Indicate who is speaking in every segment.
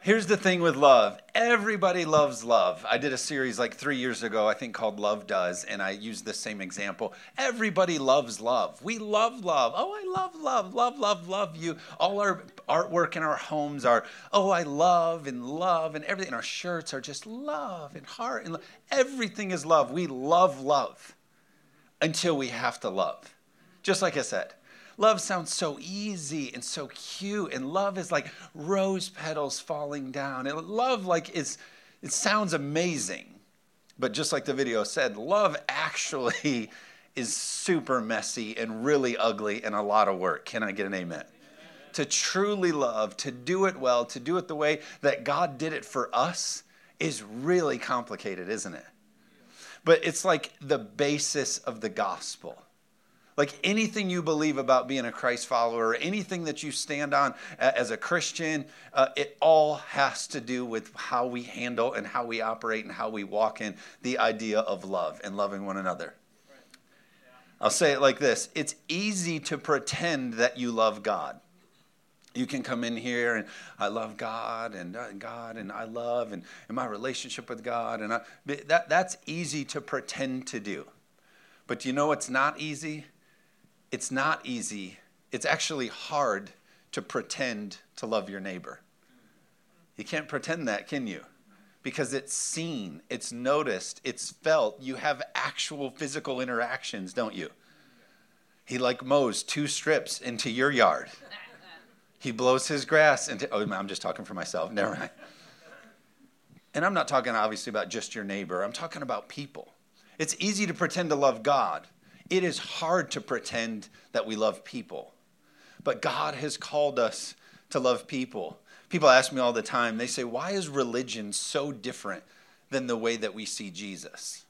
Speaker 1: Here's the thing with love. Everybody loves love. I did a series like three years ago, I think called Love Does, and I used the same example. Everybody loves love. We love love. Oh, I love love, love, love, love you. All our artwork in our homes are, oh, I love and love, and everything. our shirts are just love and heart and love. everything is love. We love love until we have to love. Just like I said, Love sounds so easy and so cute, and love is like rose petals falling down. And love like is it sounds amazing. But just like the video said, love actually is super messy and really ugly and a lot of work. Can I get an amen? To truly love, to do it well, to do it the way that God did it for us is really complicated, isn't it? But it's like the basis of the gospel. Like anything you believe about being a Christ follower, anything that you stand on as a Christian, uh, it all has to do with how we handle and how we operate and how we walk in the idea of love and loving one another. I'll say it like this it's easy to pretend that you love God. You can come in here and I love God and uh, God and I love and, and my relationship with God and I, that that's easy to pretend to do. But you know what's not easy? It's not easy. It's actually hard to pretend to love your neighbor. You can't pretend that, can you? Because it's seen, it's noticed, it's felt. You have actual physical interactions, don't you? He like mows two strips into your yard. He blows his grass into. Oh, I'm just talking for myself. Never mind. And I'm not talking obviously about just your neighbor. I'm talking about people. It's easy to pretend to love God it is hard to pretend that we love people, but God has called us to love people. People ask me all the time, they say, Why is religion so different than the way that we see Jesus?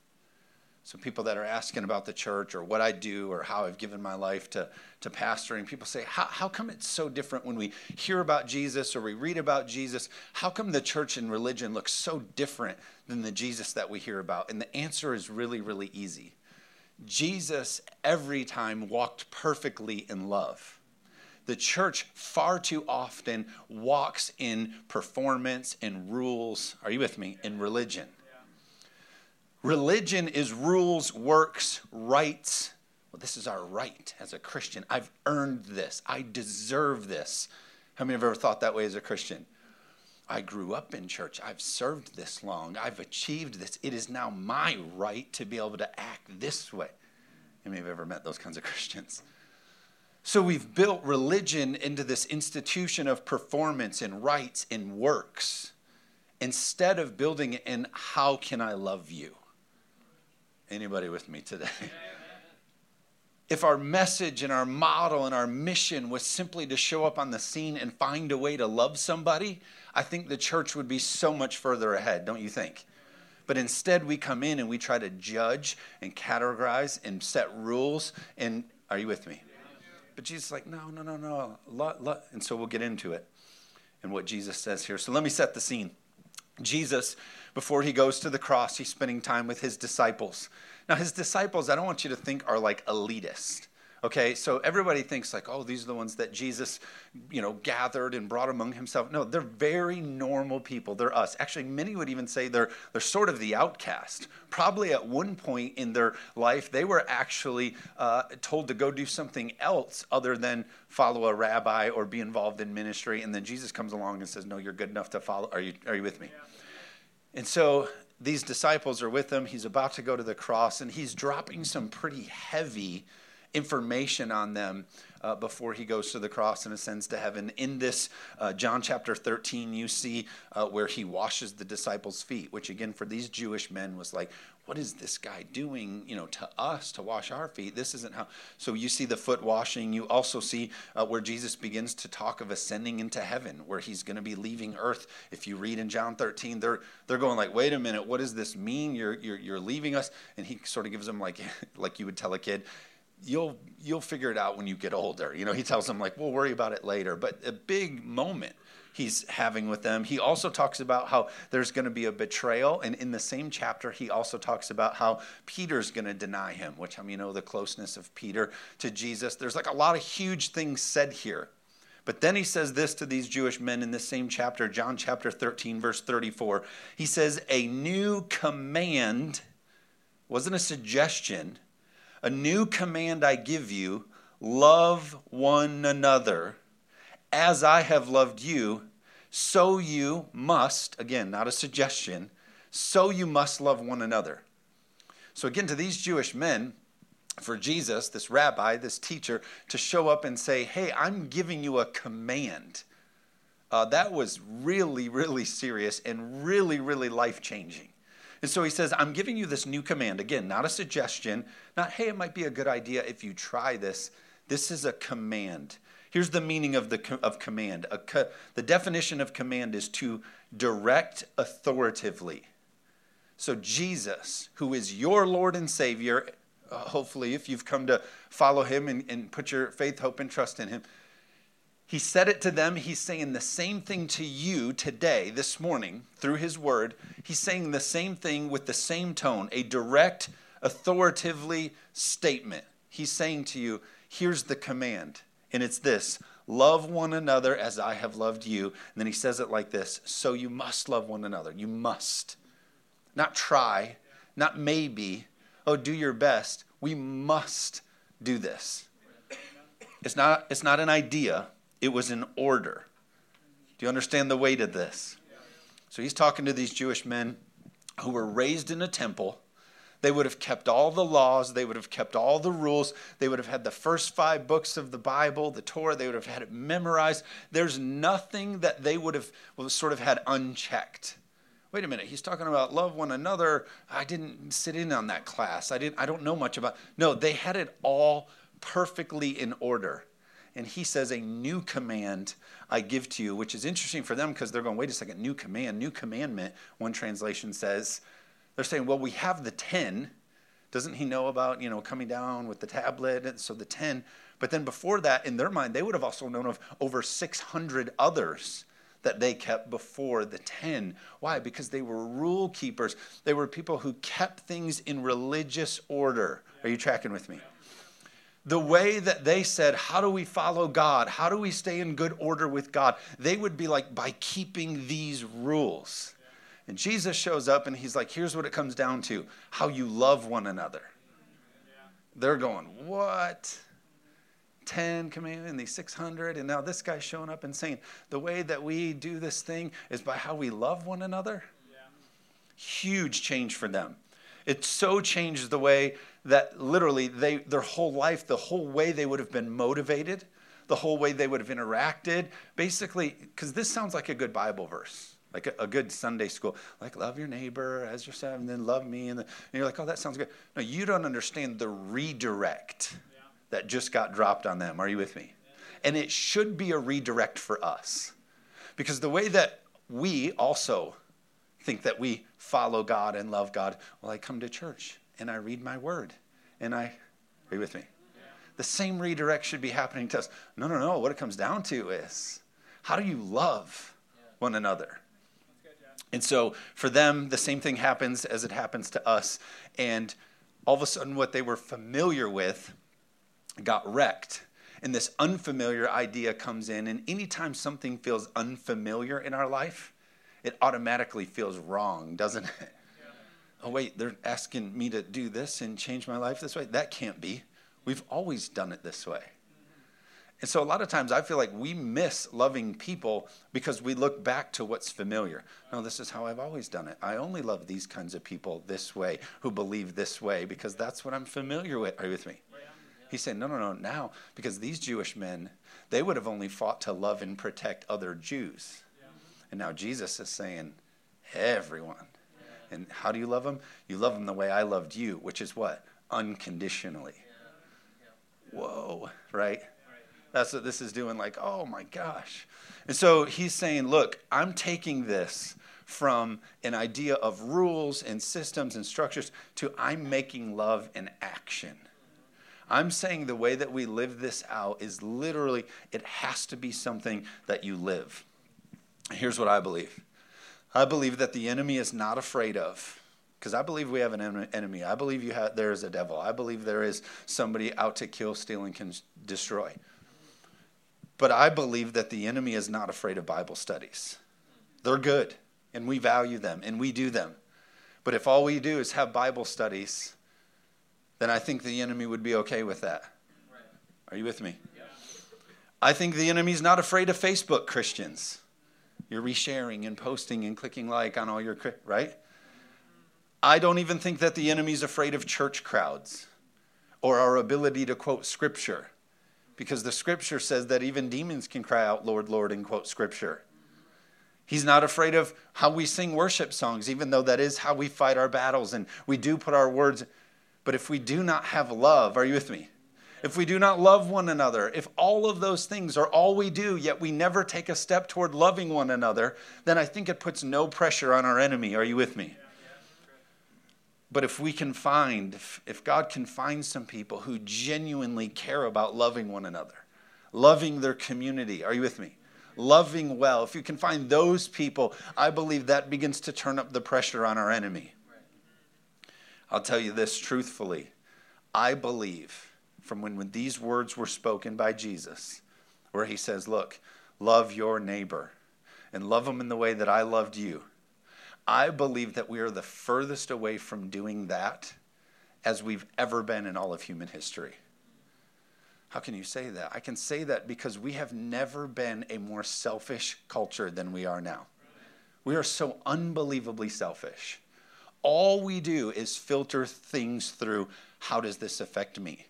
Speaker 1: So, people that are asking about the church or what I do or how I've given my life to, to pastoring, people say, how, how come it's so different when we hear about Jesus or we read about Jesus? How come the church and religion looks so different than the Jesus that we hear about? And the answer is really, really easy. Jesus every time walked perfectly in love. The church far too often walks in performance and rules. Are you with me? In religion. Religion is rules, works, rights. Well, this is our right as a Christian. I've earned this. I deserve this. How many have ever thought that way as a Christian? I grew up in church. I've served this long. I've achieved this. It is now my right to be able to act this way. You may have ever met those kinds of Christians. So we've built religion into this institution of performance and rights and works instead of building it in how can I love you? Anybody with me today? if our message and our model and our mission was simply to show up on the scene and find a way to love somebody, I think the church would be so much further ahead, don't you think? But instead, we come in and we try to judge and categorize and set rules. And are you with me? But Jesus is like, no, no, no, no. And so we'll get into it and what Jesus says here. So let me set the scene. Jesus, before he goes to the cross, he's spending time with his disciples. Now, his disciples, I don't want you to think are like elitist. Okay, so everybody thinks like, oh, these are the ones that Jesus, you know, gathered and brought among himself. No, they're very normal people. They're us. Actually, many would even say they're they're sort of the outcast. Probably at one point in their life, they were actually uh, told to go do something else other than follow a rabbi or be involved in ministry. And then Jesus comes along and says, "No, you're good enough to follow." Are you are you with me? And so these disciples are with him. He's about to go to the cross, and he's dropping some pretty heavy information on them uh, before he goes to the cross and ascends to heaven. In this, uh, John chapter 13, you see uh, where he washes the disciples' feet, which again, for these Jewish men was like, what is this guy doing, you know, to us to wash our feet? This isn't how. So you see the foot washing. You also see uh, where Jesus begins to talk of ascending into heaven, where he's going to be leaving earth. If you read in John 13, they're they're going like, wait a minute, what does this mean? You're you're, you're leaving us, and he sort of gives them like like you would tell a kid, you'll you'll figure it out when you get older. You know, he tells them like, we'll worry about it later. But a big moment he's having with them. He also talks about how there's going to be a betrayal, and in the same chapter, he also talks about how Peter's going to deny him. Which I mean, you know, the closeness of Peter to Jesus. There's like a lot of huge things said here. But then he says this to these Jewish men in this same chapter, John chapter 13, verse 34. He says, A new command wasn't a suggestion. A new command I give you love one another as I have loved you, so you must, again, not a suggestion, so you must love one another. So, again, to these Jewish men, for Jesus, this rabbi, this teacher, to show up and say, Hey, I'm giving you a command. Uh, that was really, really serious and really, really life changing. And so he says, I'm giving you this new command. Again, not a suggestion, not, hey, it might be a good idea if you try this. This is a command. Here's the meaning of, the, of command co- the definition of command is to direct authoritatively. So, Jesus, who is your Lord and Savior, hopefully, if you've come to follow him and, and put your faith, hope, and trust in him. He said it to them. He's saying the same thing to you today, this morning, through his word. He's saying the same thing with the same tone, a direct, authoritatively statement. He's saying to you, here's the command, and it's this love one another as I have loved you. And then he says it like this so you must love one another. You must. Not try, not maybe, oh, do your best. We must do this. It's not, it's not an idea, it was an order. Do you understand the weight of this? So he's talking to these Jewish men who were raised in a temple. They would have kept all the laws, they would have kept all the rules, they would have had the first five books of the Bible, the Torah, they would have had it memorized. There's nothing that they would have well, sort of had unchecked wait a minute he's talking about love one another i didn't sit in on that class i didn't i don't know much about no they had it all perfectly in order and he says a new command i give to you which is interesting for them because they're going wait a second new command new commandment one translation says they're saying well we have the 10 doesn't he know about you know coming down with the tablet and so the 10 but then before that in their mind they would have also known of over 600 others that they kept before the 10. Why? Because they were rule keepers. They were people who kept things in religious order. Are you tracking with me? The way that they said, How do we follow God? How do we stay in good order with God? They would be like, By keeping these rules. And Jesus shows up and he's like, Here's what it comes down to how you love one another. They're going, What? 10 commandments and these 600 and now this guy's showing up and saying the way that we do this thing is by how we love one another huge change for them it so changed the way that literally they their whole life the whole way they would have been motivated the whole way they would have interacted basically because this sounds like a good bible verse like a, a, good Sunday school, like love your neighbor as yourself, and then love me. And, the, and, you're like, oh, that sounds good. No, you don't understand the redirect that just got dropped on them. Are you with me? And it should be a redirect for us. Because the way that we also think that we follow God and love God, well, I come to church and I read my word. And I, are you with me? The same redirect should be happening to us. No, no, no. What it comes down to is how do you love one another? And so for them, the same thing happens as it happens to us. And all of a sudden, what they were familiar with got wrecked. And this unfamiliar idea comes in. And anytime something feels unfamiliar in our life, it automatically feels wrong, doesn't it? Yeah. Oh, wait, they're asking me to do this and change my life this way? That can't be. We've always done it this way. And so a lot of times I feel like we miss loving people because we look back to what's familiar. No, this is how I've always done it. I only love these kinds of people this way, who believe this way, because that's what I'm familiar with. Are you with me? He's saying, no, no, no, now, because these Jewish men, they would have only fought to love and protect other Jews. Yeah. And now Jesus is saying, everyone. Yeah. And how do you love them? You love them the way I loved you, which is what? Unconditionally. Yeah. Whoa, right? That's what this is doing, like, oh my gosh. And so he's saying, look, I'm taking this from an idea of rules and systems and structures to I'm making love an action. I'm saying the way that we live this out is literally, it has to be something that you live. Here's what I believe I believe that the enemy is not afraid of. Because I believe we have an enemy. I believe you have, there is a devil. I believe there is somebody out to kill, steal, and can destroy. But I believe that the enemy is not afraid of Bible studies. They're good, and we value them, and we do them. But if all we do is have Bible studies, then I think the enemy would be okay with that. Are you with me? Yeah. I think the enemy's not afraid of Facebook Christians. You're resharing and posting and clicking like on all your, right? I don't even think that the enemy's afraid of church crowds or our ability to quote scripture because the scripture says that even demons can cry out, Lord, Lord, and quote scripture. He's not afraid of how we sing worship songs, even though that is how we fight our battles and we do put our words. But if we do not have love, are you with me? If we do not love one another, if all of those things are all we do, yet we never take a step toward loving one another, then I think it puts no pressure on our enemy. Are you with me? But if we can find, if, God can find some people who genuinely care about loving one another, loving their community, are you with me? Loving well, if you can find those people, I believe that begins to turn up the pressure on our enemy. I'll tell you this truthfully. I believe from when, when these words were spoken by Jesus, where he says, Look, love your neighbor and love them in the way that I loved you. I believe that we are the furthest away from doing that as we've ever been in all of human history. How can you say that? I can say that because we have never been a more selfish culture than we are now. We are so unbelievably selfish. All we do is filter things through how does this affect me?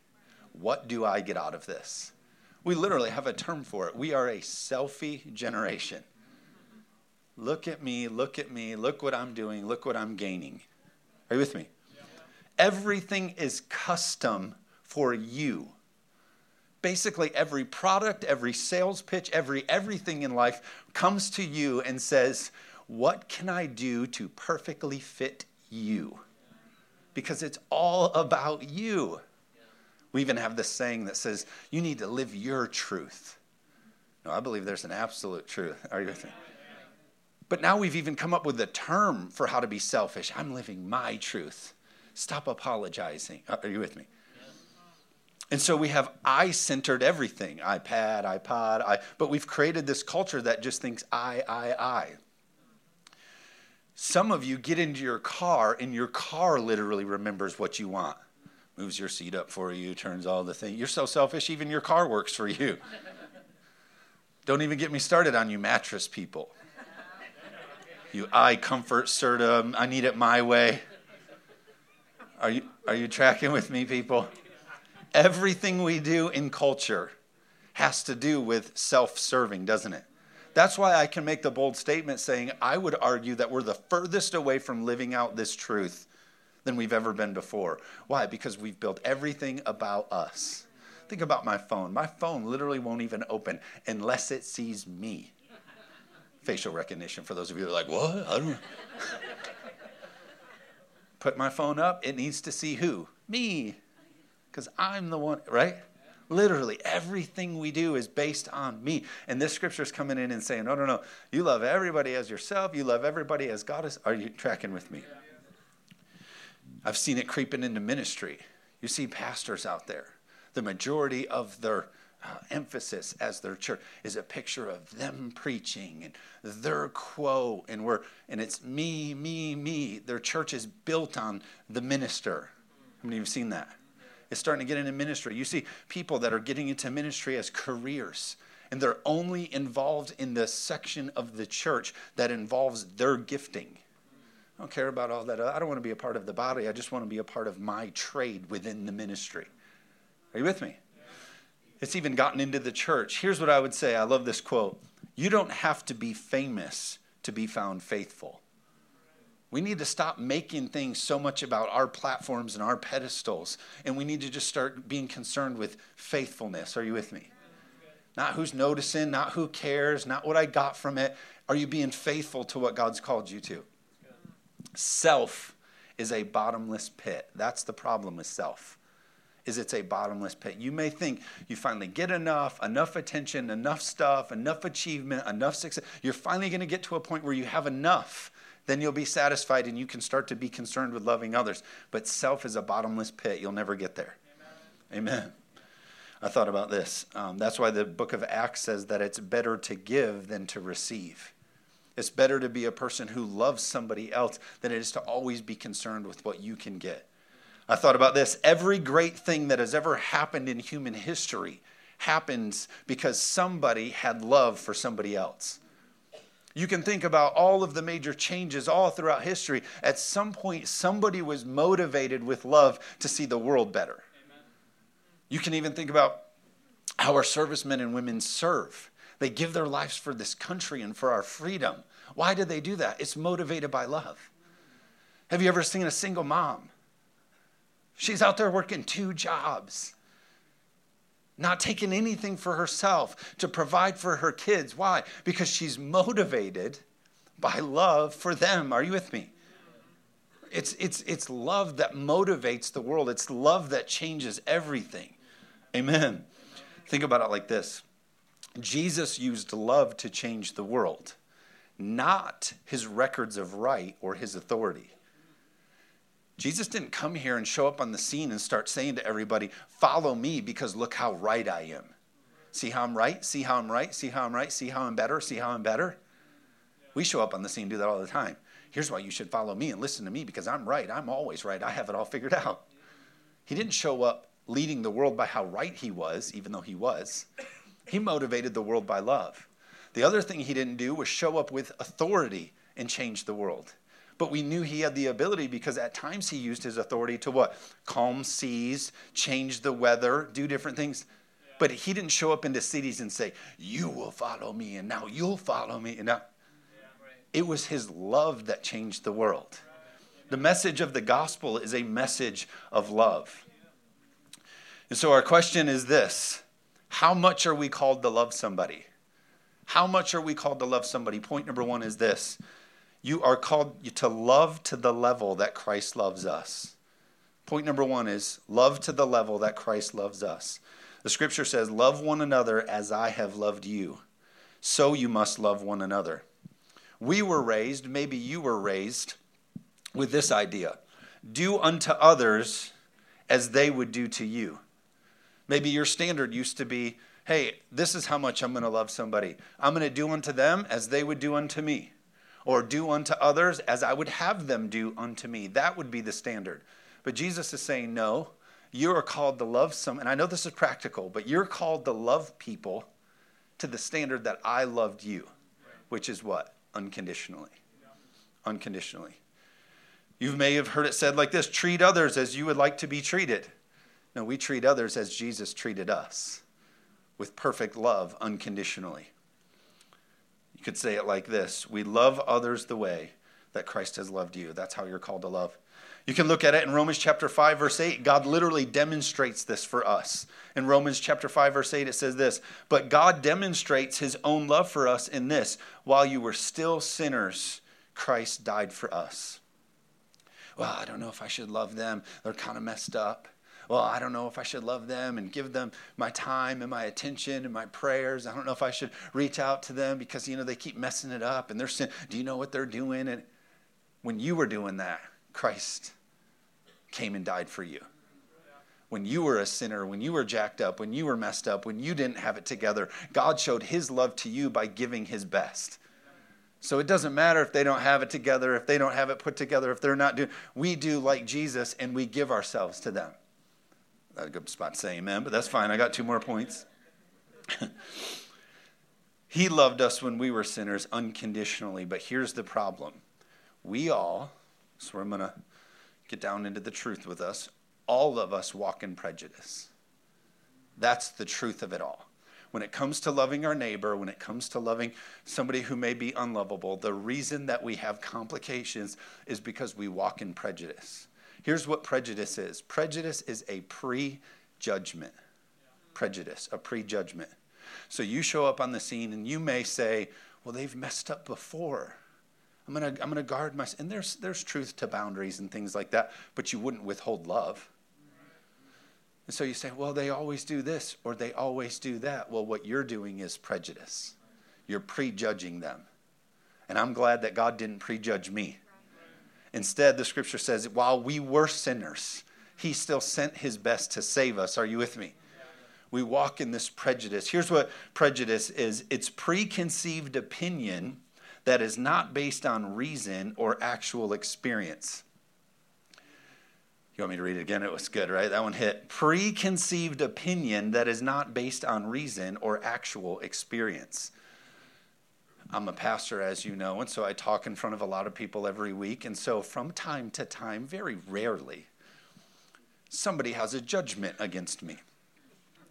Speaker 1: What do I get out of this? We literally have a term for it. We are a selfie generation. Look at me, look at me, look what I'm doing, look what I'm gaining. Are you with me? Yeah. Everything is custom for you. Basically, every product, every sales pitch, every everything in life comes to you and says, What can I do to perfectly fit you? Because it's all about you. We even have this saying that says, You need to live your truth. No, I believe there's an absolute truth. Are you with me? But now we've even come up with a term for how to be selfish. I'm living my truth. Stop apologizing. Are you with me? And so we have I centered everything iPad, iPod, I, but we've created this culture that just thinks I, I, I. Some of you get into your car and your car literally remembers what you want. Moves your seat up for you, turns all the things. You're so selfish, even your car works for you. Don't even get me started on you mattress people. You iComfort Serta. I need it my way. Are you, are you tracking with me, people? Everything we do in culture has to do with self serving, doesn't it? That's why I can make the bold statement saying, I would argue that we're the furthest away from living out this truth than we've ever been before. Why? Because we've built everything about us. Think about my phone. My phone literally won't even open unless it sees me facial recognition for those of you who are like, what? I don't Put my phone up, it needs to see who? Me. Because I'm the one, right? Literally, everything we do is based on me. And this scripture is coming in and saying, no, no, no. You love everybody as yourself. You love everybody as God is. Are you tracking with me? I've seen it creeping into ministry. You see pastors out there. The majority of their uh, emphasis as their church is a picture of them preaching and their quo and we're and it's me me me. Their church is built on the minister. How many of you have seen that? It's starting to get into ministry. You see people that are getting into ministry as careers and they're only involved in the section of the church that involves their gifting I don't care about all that. I don't want to be a part of the body. I just want to be a part of my trade within the ministry. Are you with me? It's even gotten into the church. Here's what I would say I love this quote You don't have to be famous to be found faithful. We need to stop making things so much about our platforms and our pedestals, and we need to just start being concerned with faithfulness. Are you with me? Not who's noticing, not who cares, not what I got from it. Are you being faithful to what God's called you to? Self is a bottomless pit. That's the problem with self is it's a bottomless pit. You may think you finally get enough, enough attention, enough stuff, enough achievement, enough success. You're finally going to get to a point where you have enough. Then you'll be satisfied and you can start to be concerned with loving others. But self is a bottomless pit. You'll never get there. Amen. Amen. I thought about this. Um, that's why the book of Acts says that it's better to give than to receive. It's better to be a person who loves somebody else than it is to always be concerned with what you can get. I thought about this. Every great thing that has ever happened in human history happens because somebody had love for somebody else. You can think about all of the major changes all throughout history. At some point, somebody was motivated with love to see the world better. You can even think about how our servicemen and women serve. They give their lives for this country and for our freedom. Why do they do that? It's motivated by love. Have you ever seen a single mom? She's out there working two jobs, not taking anything for herself to provide for her kids. Why? Because she's motivated by love for them. Are you with me? It's, it's, it's love that motivates the world, it's love that changes everything. Amen. Think about it like this Jesus used love to change the world, not his records of right or his authority. Jesus didn't come here and show up on the scene and start saying to everybody, Follow me because look how right I am. See how I'm right? See how I'm right? See how I'm right? See how I'm better? See how I'm better? We show up on the scene and do that all the time. Here's why you should follow me and listen to me because I'm right. I'm always right. I have it all figured out. He didn't show up leading the world by how right he was, even though he was. He motivated the world by love. The other thing he didn't do was show up with authority and change the world. But we knew he had the ability because at times he used his authority to what? Calm seas, change the weather, do different things. But he didn't show up into cities and say, You will follow me, and now you'll follow me. And now, it was his love that changed the world. The message of the gospel is a message of love. And so our question is this How much are we called to love somebody? How much are we called to love somebody? Point number one is this you are called to love to the level that Christ loves us. Point number one is love to the level that Christ loves us. The scripture says, Love one another as I have loved you. So you must love one another. We were raised, maybe you were raised, with this idea do unto others as they would do to you. Maybe your standard used to be, hey, this is how much I'm going to love somebody. I'm going to do unto them as they would do unto me, or do unto others as I would have them do unto me. That would be the standard. But Jesus is saying, no, you are called to love some, and I know this is practical, but you're called to love people to the standard that I loved you, which is what? Unconditionally. Unconditionally. You may have heard it said like this treat others as you would like to be treated. No, we treat others as Jesus treated us with perfect love unconditionally. You could say it like this We love others the way that Christ has loved you. That's how you're called to love. You can look at it in Romans chapter 5, verse 8. God literally demonstrates this for us. In Romans chapter 5, verse 8, it says this But God demonstrates his own love for us in this while you were still sinners, Christ died for us. Well, I don't know if I should love them. They're kind of messed up well, I don't know if I should love them and give them my time and my attention and my prayers. I don't know if I should reach out to them because, you know, they keep messing it up and they're saying, do you know what they're doing? And when you were doing that, Christ came and died for you. When you were a sinner, when you were jacked up, when you were messed up, when you didn't have it together, God showed his love to you by giving his best. So it doesn't matter if they don't have it together, if they don't have it put together, if they're not doing, we do like Jesus and we give ourselves to them a good spot to say amen, but that's fine. I got two more points. he loved us when we were sinners unconditionally, but here's the problem. We all, so I'm going to get down into the truth with us, all of us walk in prejudice. That's the truth of it all. When it comes to loving our neighbor, when it comes to loving somebody who may be unlovable, the reason that we have complications is because we walk in prejudice. Here's what prejudice is prejudice is a prejudgment. Prejudice, a prejudgment. So you show up on the scene and you may say, well, they've messed up before. I'm gonna, I'm gonna guard my and there's there's truth to boundaries and things like that, but you wouldn't withhold love. And so you say, well, they always do this or they always do that. Well, what you're doing is prejudice. You're prejudging them. And I'm glad that God didn't prejudge me. Instead, the scripture says, while we were sinners, he still sent his best to save us. Are you with me? we walk in this prejudice. Here's what prejudice is it's preconceived opinion that is not based on reason or actual experience. You want me to read it again? It was good, right? That one hit. Preconceived opinion that is not based on reason or actual experience. I'm a pastor, as you know, and so I talk in front of a lot of people every week. And so from time to time, very rarely, somebody has a judgment against me.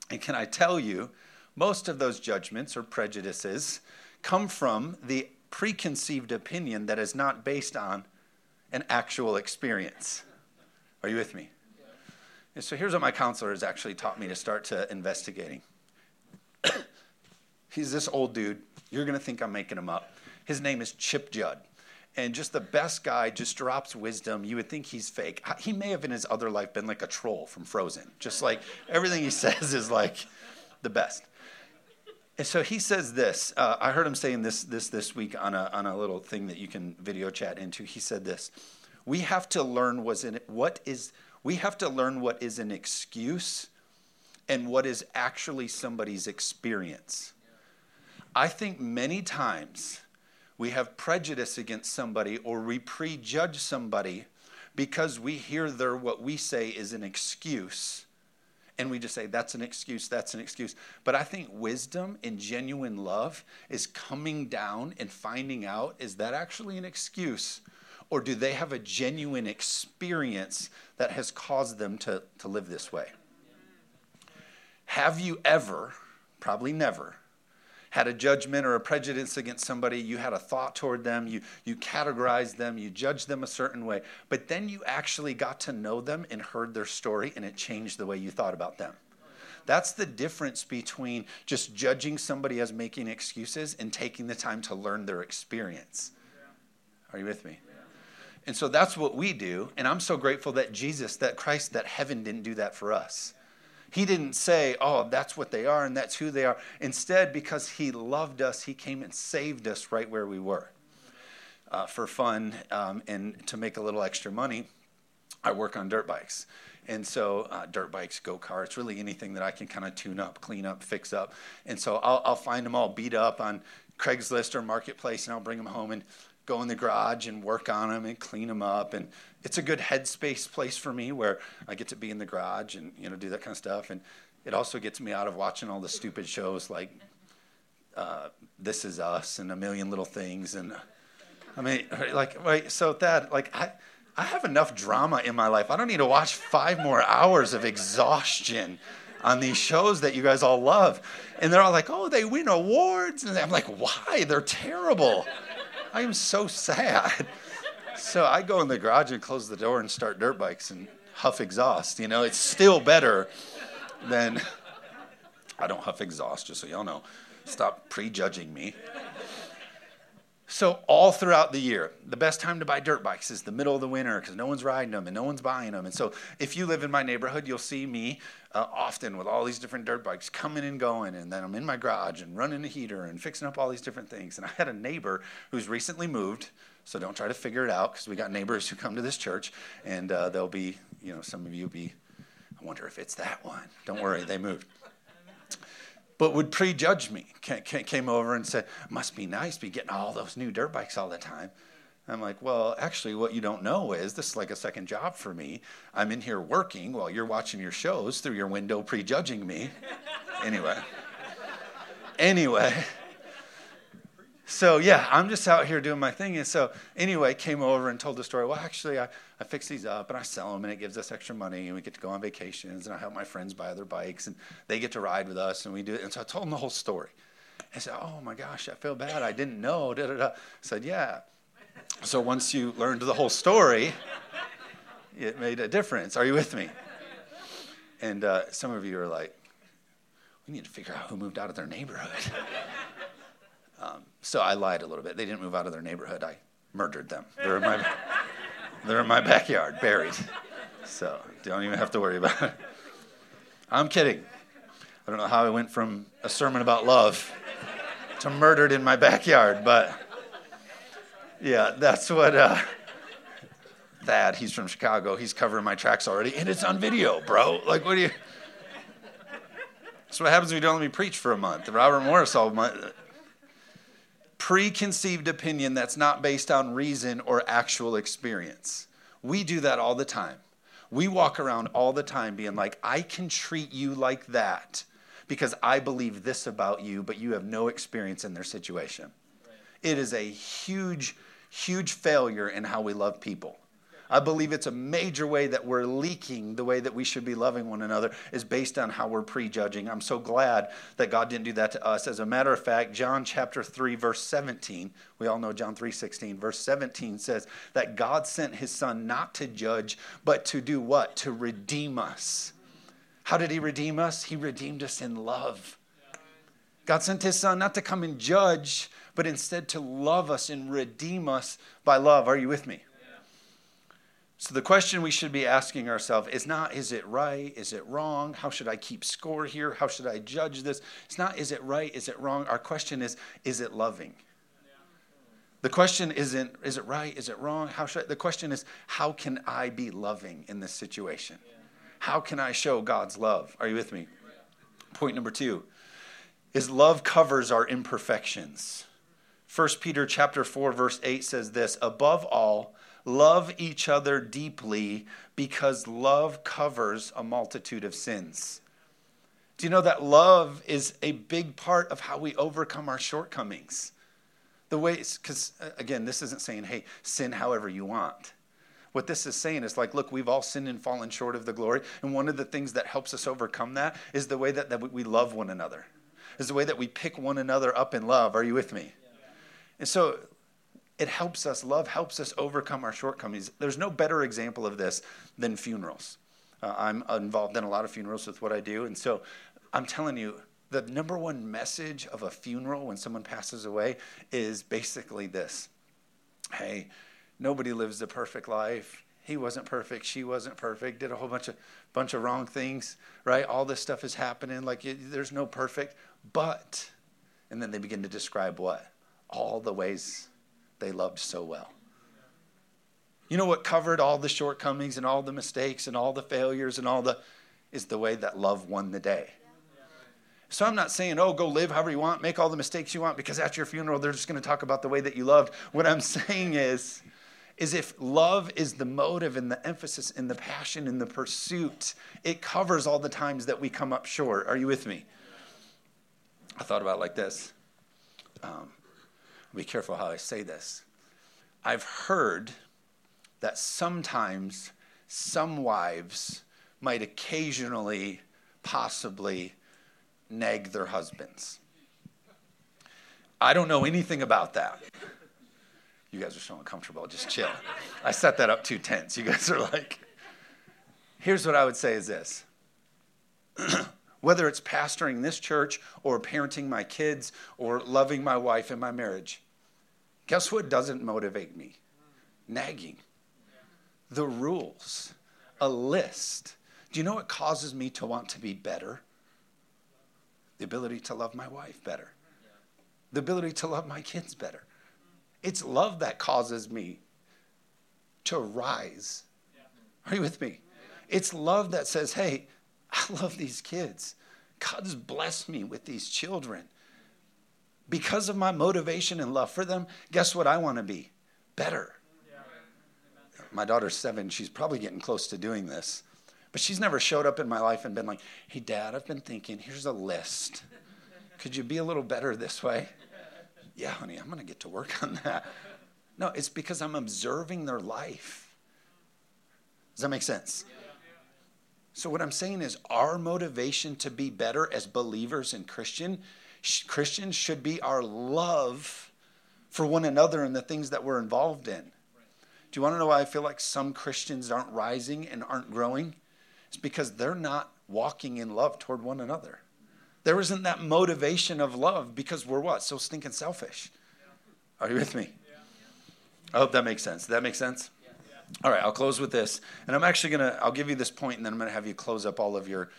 Speaker 1: And can I tell you, most of those judgments or prejudices come from the preconceived opinion that is not based on an actual experience. Are you with me? And so here's what my counselor has actually taught me to start to investigating. He's this old dude. You're going to think I'm making him up. His name is Chip Judd. And just the best guy, just drops wisdom. You would think he's fake. He may have in his other life been like a troll from Frozen. Just like everything he says is like the best. And so he says this. Uh, I heard him saying this this this week on a on a little thing that you can video chat into. He said this: We have to learn in what is we have to learn what is an excuse and what is actually somebody's experience. I think many times we have prejudice against somebody or we prejudge somebody because we hear their what we say is an excuse and we just say that's an excuse that's an excuse. But i think wisdom and genuine love is coming down and finding out is that actually an excuse? Or do they have a genuine experience that has caused them to, to live this way? Have you ever probably never had a judgment or a prejudice against somebody, you had a thought toward them, you, you categorized them, you judged them a certain way, but then you actually got to know them and heard their story and it changed the way you thought about them. That's the difference between just judging somebody as making excuses and taking the time to learn their experience. Are you with me? And so that's what we do. And I'm so grateful that Jesus, that Christ, that heaven didn't do that for us. He didn't say, oh, that's what they are and that's who they are. Instead, because He loved us, He came and saved us right where we were. Uh, for fun um, and to make a little extra money, I work on dirt bikes. And so, uh, dirt bikes, go karts, really anything that I can kind of tune up, clean up, fix up. And so, I'll, I'll find them all beat up on Craigslist or Marketplace and I'll bring them home and go in the garage and work on them and clean them up. And it's a good headspace place for me where I get to be in the garage and you know do that kind of stuff. And it also gets me out of watching all the stupid shows like uh, This Is Us and A Million Little Things. And I mean, like, right, so that like I. I have enough drama in my life. I don't need to watch five more hours of exhaustion on these shows that you guys all love. And they're all like, oh, they win awards. And I'm like, why? They're terrible. I am so sad. So I go in the garage and close the door and start dirt bikes and huff exhaust. You know, it's still better than. I don't huff exhaust, just so y'all know. Stop prejudging me. So, all throughout the year, the best time to buy dirt bikes is the middle of the winter because no one's riding them and no one's buying them. And so, if you live in my neighborhood, you'll see me uh, often with all these different dirt bikes coming and going. And then I'm in my garage and running a heater and fixing up all these different things. And I had a neighbor who's recently moved. So, don't try to figure it out because we got neighbors who come to this church and uh, they'll be, you know, some of you be, I wonder if it's that one. Don't worry, they moved but would prejudge me. Came over and said, "Must be nice, to be getting all those new dirt bikes all the time." I'm like, well, actually, what you don't know is this is like a second job for me. I'm in here working while you're watching your shows through your window, prejudging me. anyway, anyway, so yeah, I'm just out here doing my thing. And so anyway, came over and told the story. Well, actually, I, I fix these up and I sell them and it gives us extra money and we get to go on vacations and I help my friends buy other bikes and they get to ride with us and we do it. And so I told them the whole story. I said, oh my gosh, I feel bad. I didn't know. Da, da, da. I said, yeah. So once you learned the whole story, it made a difference. Are you with me? And uh, some of you are like, we need to figure out who moved out of their neighborhood. Um, so I lied a little bit. They didn't move out of their neighborhood. I murdered them. They're in my, they're in my backyard, buried. So don't even have to worry about it. I'm kidding. I don't know how I went from a sermon about love to murdered in my backyard, but yeah, that's what. Uh, Thad, he's from Chicago. He's covering my tracks already, and it's on video, bro. Like, what do you? That's what happens when you don't let me preach for a month. Robert Morris all month. Preconceived opinion that's not based on reason or actual experience. We do that all the time. We walk around all the time being like, I can treat you like that because I believe this about you, but you have no experience in their situation. Right. It is a huge, huge failure in how we love people. I believe it's a major way that we're leaking the way that we should be loving one another is based on how we're prejudging. I'm so glad that God didn't do that to us. As a matter of fact, John chapter 3 verse 17, we all know John 3:16, verse 17 says that God sent his son not to judge, but to do what? To redeem us. How did he redeem us? He redeemed us in love. God sent his son not to come and judge, but instead to love us and redeem us by love. Are you with me? So, the question we should be asking ourselves is not, is it right? Is it wrong? How should I keep score here? How should I judge this? It's not, is it right? Is it wrong? Our question is, is it loving? The question isn't, is it right? Is it wrong? How should I, the question is, how can I be loving in this situation? How can I show God's love? Are you with me? Point number two is love covers our imperfections. 1 Peter chapter 4 verse 8 says this, above all, Love each other deeply because love covers a multitude of sins. Do you know that love is a big part of how we overcome our shortcomings? The way, because uh, again, this isn't saying, hey, sin however you want. What this is saying is like, look, we've all sinned and fallen short of the glory. And one of the things that helps us overcome that is the way that, that we love one another, is the way that we pick one another up in love. Are you with me? And so it helps us, love helps us overcome our shortcomings. There's no better example of this than funerals. Uh, I'm involved in a lot of funerals with what I do. And so I'm telling you, the number one message of a funeral when someone passes away is basically this Hey, nobody lives the perfect life. He wasn't perfect. She wasn't perfect. Did a whole bunch of bunch of wrong things, right? All this stuff is happening. Like there's no perfect, but, and then they begin to describe what all the ways they loved so well. You know what covered all the shortcomings and all the mistakes and all the failures and all the is the way that love won the day. So I'm not saying, oh, go live however you want, make all the mistakes you want, because at your funeral they're just going to talk about the way that you loved. What I'm saying is, is if love is the motive and the emphasis and the passion and the pursuit, it covers all the times that we come up short. Are you with me? I thought about like this. Um, be careful how I say this. I've heard that sometimes some wives might occasionally, possibly nag their husbands. I don't know anything about that. You guys are so uncomfortable. Just chill. I set that up too tense. You guys are like, here's what I would say is this. Whether it's pastoring this church or parenting my kids or loving my wife in my marriage, Guess what doesn't motivate me? Nagging. The rules, a list. Do you know what causes me to want to be better? The ability to love my wife better, the ability to love my kids better. It's love that causes me to rise. Are you with me? It's love that says, hey, I love these kids. God's blessed me with these children because of my motivation and love for them, guess what I want to be? Better. My daughter's seven. She's probably getting close to doing this. But she's never showed up in my life and been like, hey, dad, I've been thinking, here's a list. Could you be a little better this way? Yeah, honey, I'm going to get to work on that. No, it's because I'm observing their life. Does that make sense? So, what I'm saying is, our motivation to be better as believers and Christian Christians should be our love for one another and the things that we're involved in. Do you want to know why I feel like some Christians aren't rising and aren't growing? It's because they're not walking in love toward one another. There isn't that motivation of love because we're what? So stinking selfish. Are you with me? I hope that makes sense. Does that make sense? All right, I'll close with this. And I'm actually going to I'll give you this point and then I'm going to have you close up all of your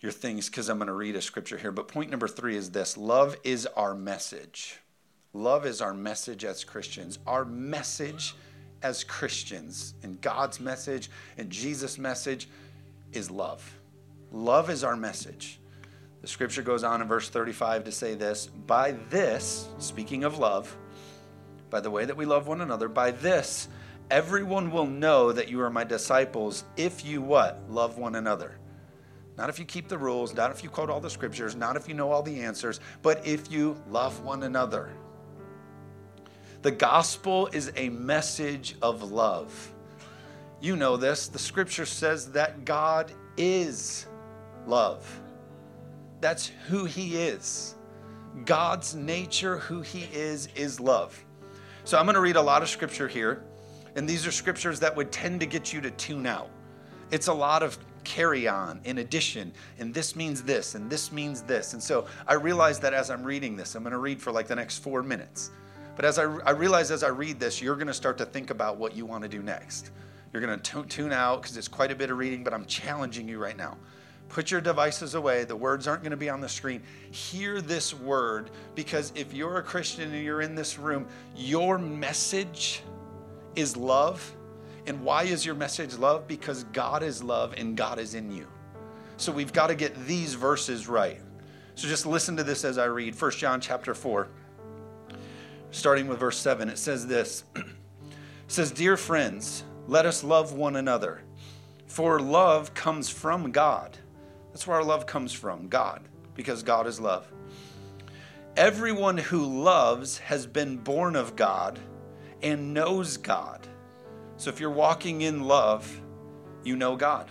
Speaker 1: your things because I'm going to read a scripture here. But point number three is this love is our message. Love is our message as Christians. Our message as Christians and God's message and Jesus' message is love. Love is our message. The scripture goes on in verse 35 to say this By this, speaking of love, by the way that we love one another, by this, everyone will know that you are my disciples if you what? Love one another. Not if you keep the rules, not if you quote all the scriptures, not if you know all the answers, but if you love one another. The gospel is a message of love. You know this. The scripture says that God is love. That's who He is. God's nature, who He is, is love. So I'm going to read a lot of scripture here, and these are scriptures that would tend to get you to tune out. It's a lot of carry on in addition and this means this and this means this. And so i realize that as i'm reading this i'm going to read for like the next four minutes. But as i, I realize as i read this you're going to start to think about what you want to do next. You're going to tune out because it's quite a bit of reading but i'm challenging you right now. Put your devices away. The words aren't going to be on the screen. Hear this word because if you're a christian and you're in this room your message is love and why is your message love? Because God is love and God is in you. So we've got to get these verses right. So just listen to this as I read 1 John chapter 4, starting with verse 7. It says this It says, Dear friends, let us love one another, for love comes from God. That's where our love comes from, God, because God is love. Everyone who loves has been born of God and knows God. So if you're walking in love, you know God.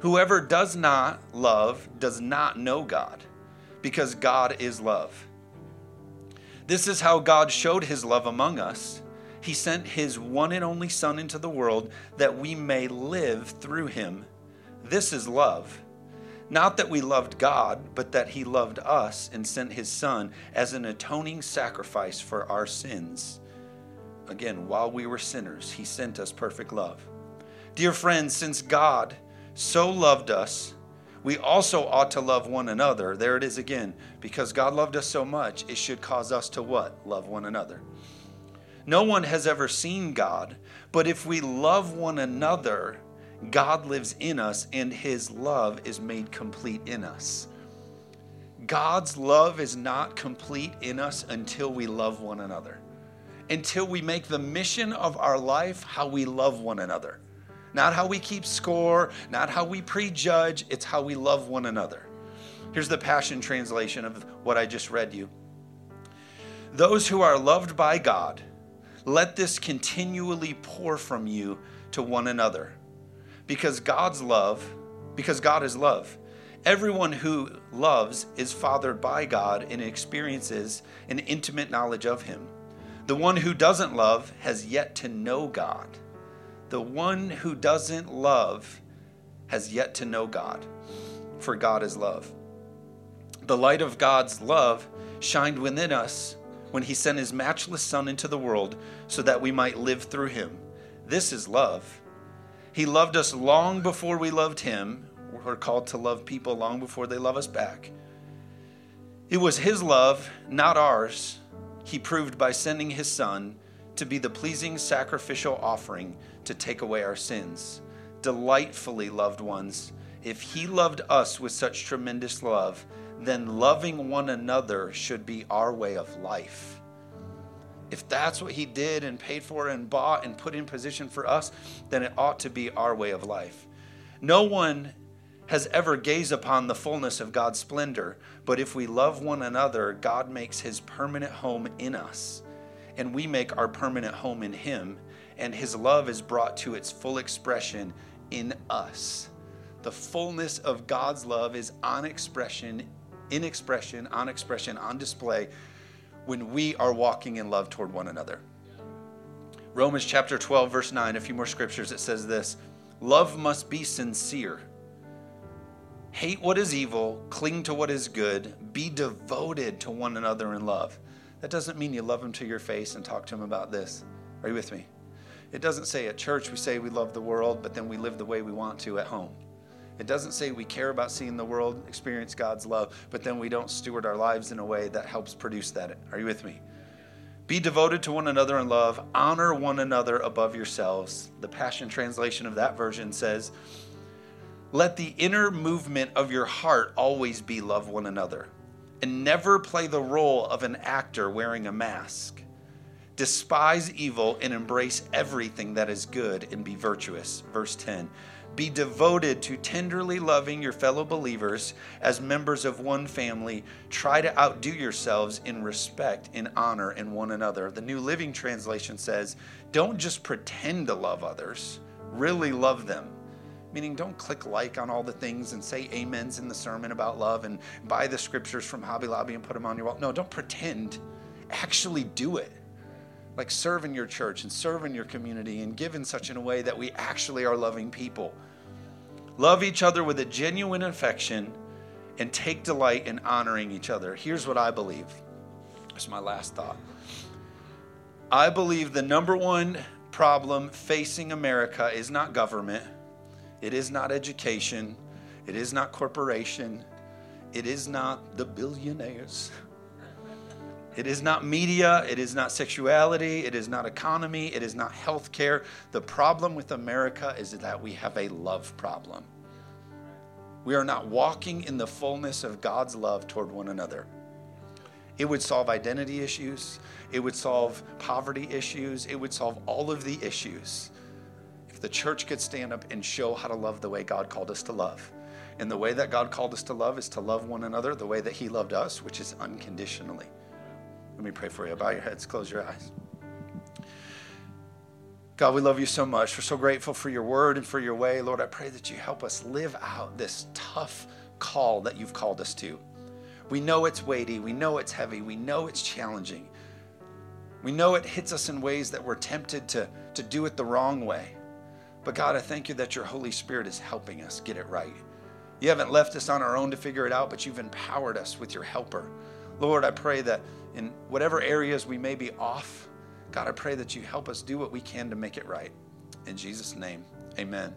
Speaker 1: Whoever does not love does not know God, because God is love. This is how God showed his love among us. He sent his one and only Son into the world that we may live through him. This is love. Not that we loved God, but that he loved us and sent his Son as an atoning sacrifice for our sins. Again, while we were sinners, he sent us perfect love. Dear friends, since God so loved us, we also ought to love one another. There it is again. Because God loved us so much, it should cause us to what? Love one another. No one has ever seen God, but if we love one another, God lives in us and his love is made complete in us. God's love is not complete in us until we love one another until we make the mission of our life how we love one another. Not how we keep score, not how we prejudge, it's how we love one another. Here's the Passion Translation of what I just read you. Those who are loved by God, let this continually pour from you to one another. Because God's love, because God is love. Everyone who loves is fathered by God and experiences an intimate knowledge of Him. The one who doesn't love has yet to know God. The one who doesn't love has yet to know God, for God is love. The light of God's love shined within us when he sent his matchless Son into the world so that we might live through him. This is love. He loved us long before we loved him. We're called to love people long before they love us back. It was his love, not ours he proved by sending his Son to be the pleasing sacrificial offering to take away our sins. Delightfully, loved ones, if he loved us with such tremendous love, then loving one another should be our way of life. If that's what he did and paid for and bought and put in position for us, then it ought to be our way of life. No one has ever gazed upon the fullness of God's splendor, but if we love one another, God makes his permanent home in us, and we make our permanent home in him, and his love is brought to its full expression in us. The fullness of God's love is on expression, in expression, on expression, on display when we are walking in love toward one another. Romans chapter 12, verse 9, a few more scriptures, it says this Love must be sincere. Hate what is evil, cling to what is good, be devoted to one another in love. That doesn't mean you love them to your face and talk to them about this. Are you with me? It doesn't say at church we say we love the world, but then we live the way we want to at home. It doesn't say we care about seeing the world experience God's love, but then we don't steward our lives in a way that helps produce that. Are you with me? Be devoted to one another in love. Honor one another above yourselves. The Passion Translation of that version says, Let the inner movement of your heart always be love one another and never play the role of an actor wearing a mask. Despise evil and embrace everything that is good and be virtuous. Verse 10 Be devoted to tenderly loving your fellow believers as members of one family. Try to outdo yourselves in respect and honor in one another. The New Living Translation says, Don't just pretend to love others, really love them meaning don't click like on all the things and say amens in the sermon about love and buy the scriptures from Hobby Lobby and put them on your wall. No, don't pretend. Actually do it. Like serve in your church and serve in your community and give in such in a way that we actually are loving people. Love each other with a genuine affection and take delight in honoring each other. Here's what I believe. This is my last thought. I believe the number one problem facing America is not government it is not education. It is not corporation. It is not the billionaires. It is not media. It is not sexuality. It is not economy. It is not healthcare. The problem with America is that we have a love problem. We are not walking in the fullness of God's love toward one another. It would solve identity issues. It would solve poverty issues. It would solve all of the issues the church could stand up and show how to love the way God called us to love. And the way that God called us to love is to love one another the way that He loved us, which is unconditionally. Let me pray for you. Bow your heads, close your eyes. God, we love you so much. We're so grateful for your word and for your way. Lord, I pray that you help us live out this tough call that you've called us to. We know it's weighty, we know it's heavy, we know it's challenging. We know it hits us in ways that we're tempted to, to do it the wrong way. But God, I thank you that your Holy Spirit is helping us get it right. You haven't left us on our own to figure it out, but you've empowered us with your helper. Lord, I pray that in whatever areas we may be off, God, I pray that you help us do what we can to make it right. In Jesus' name, amen.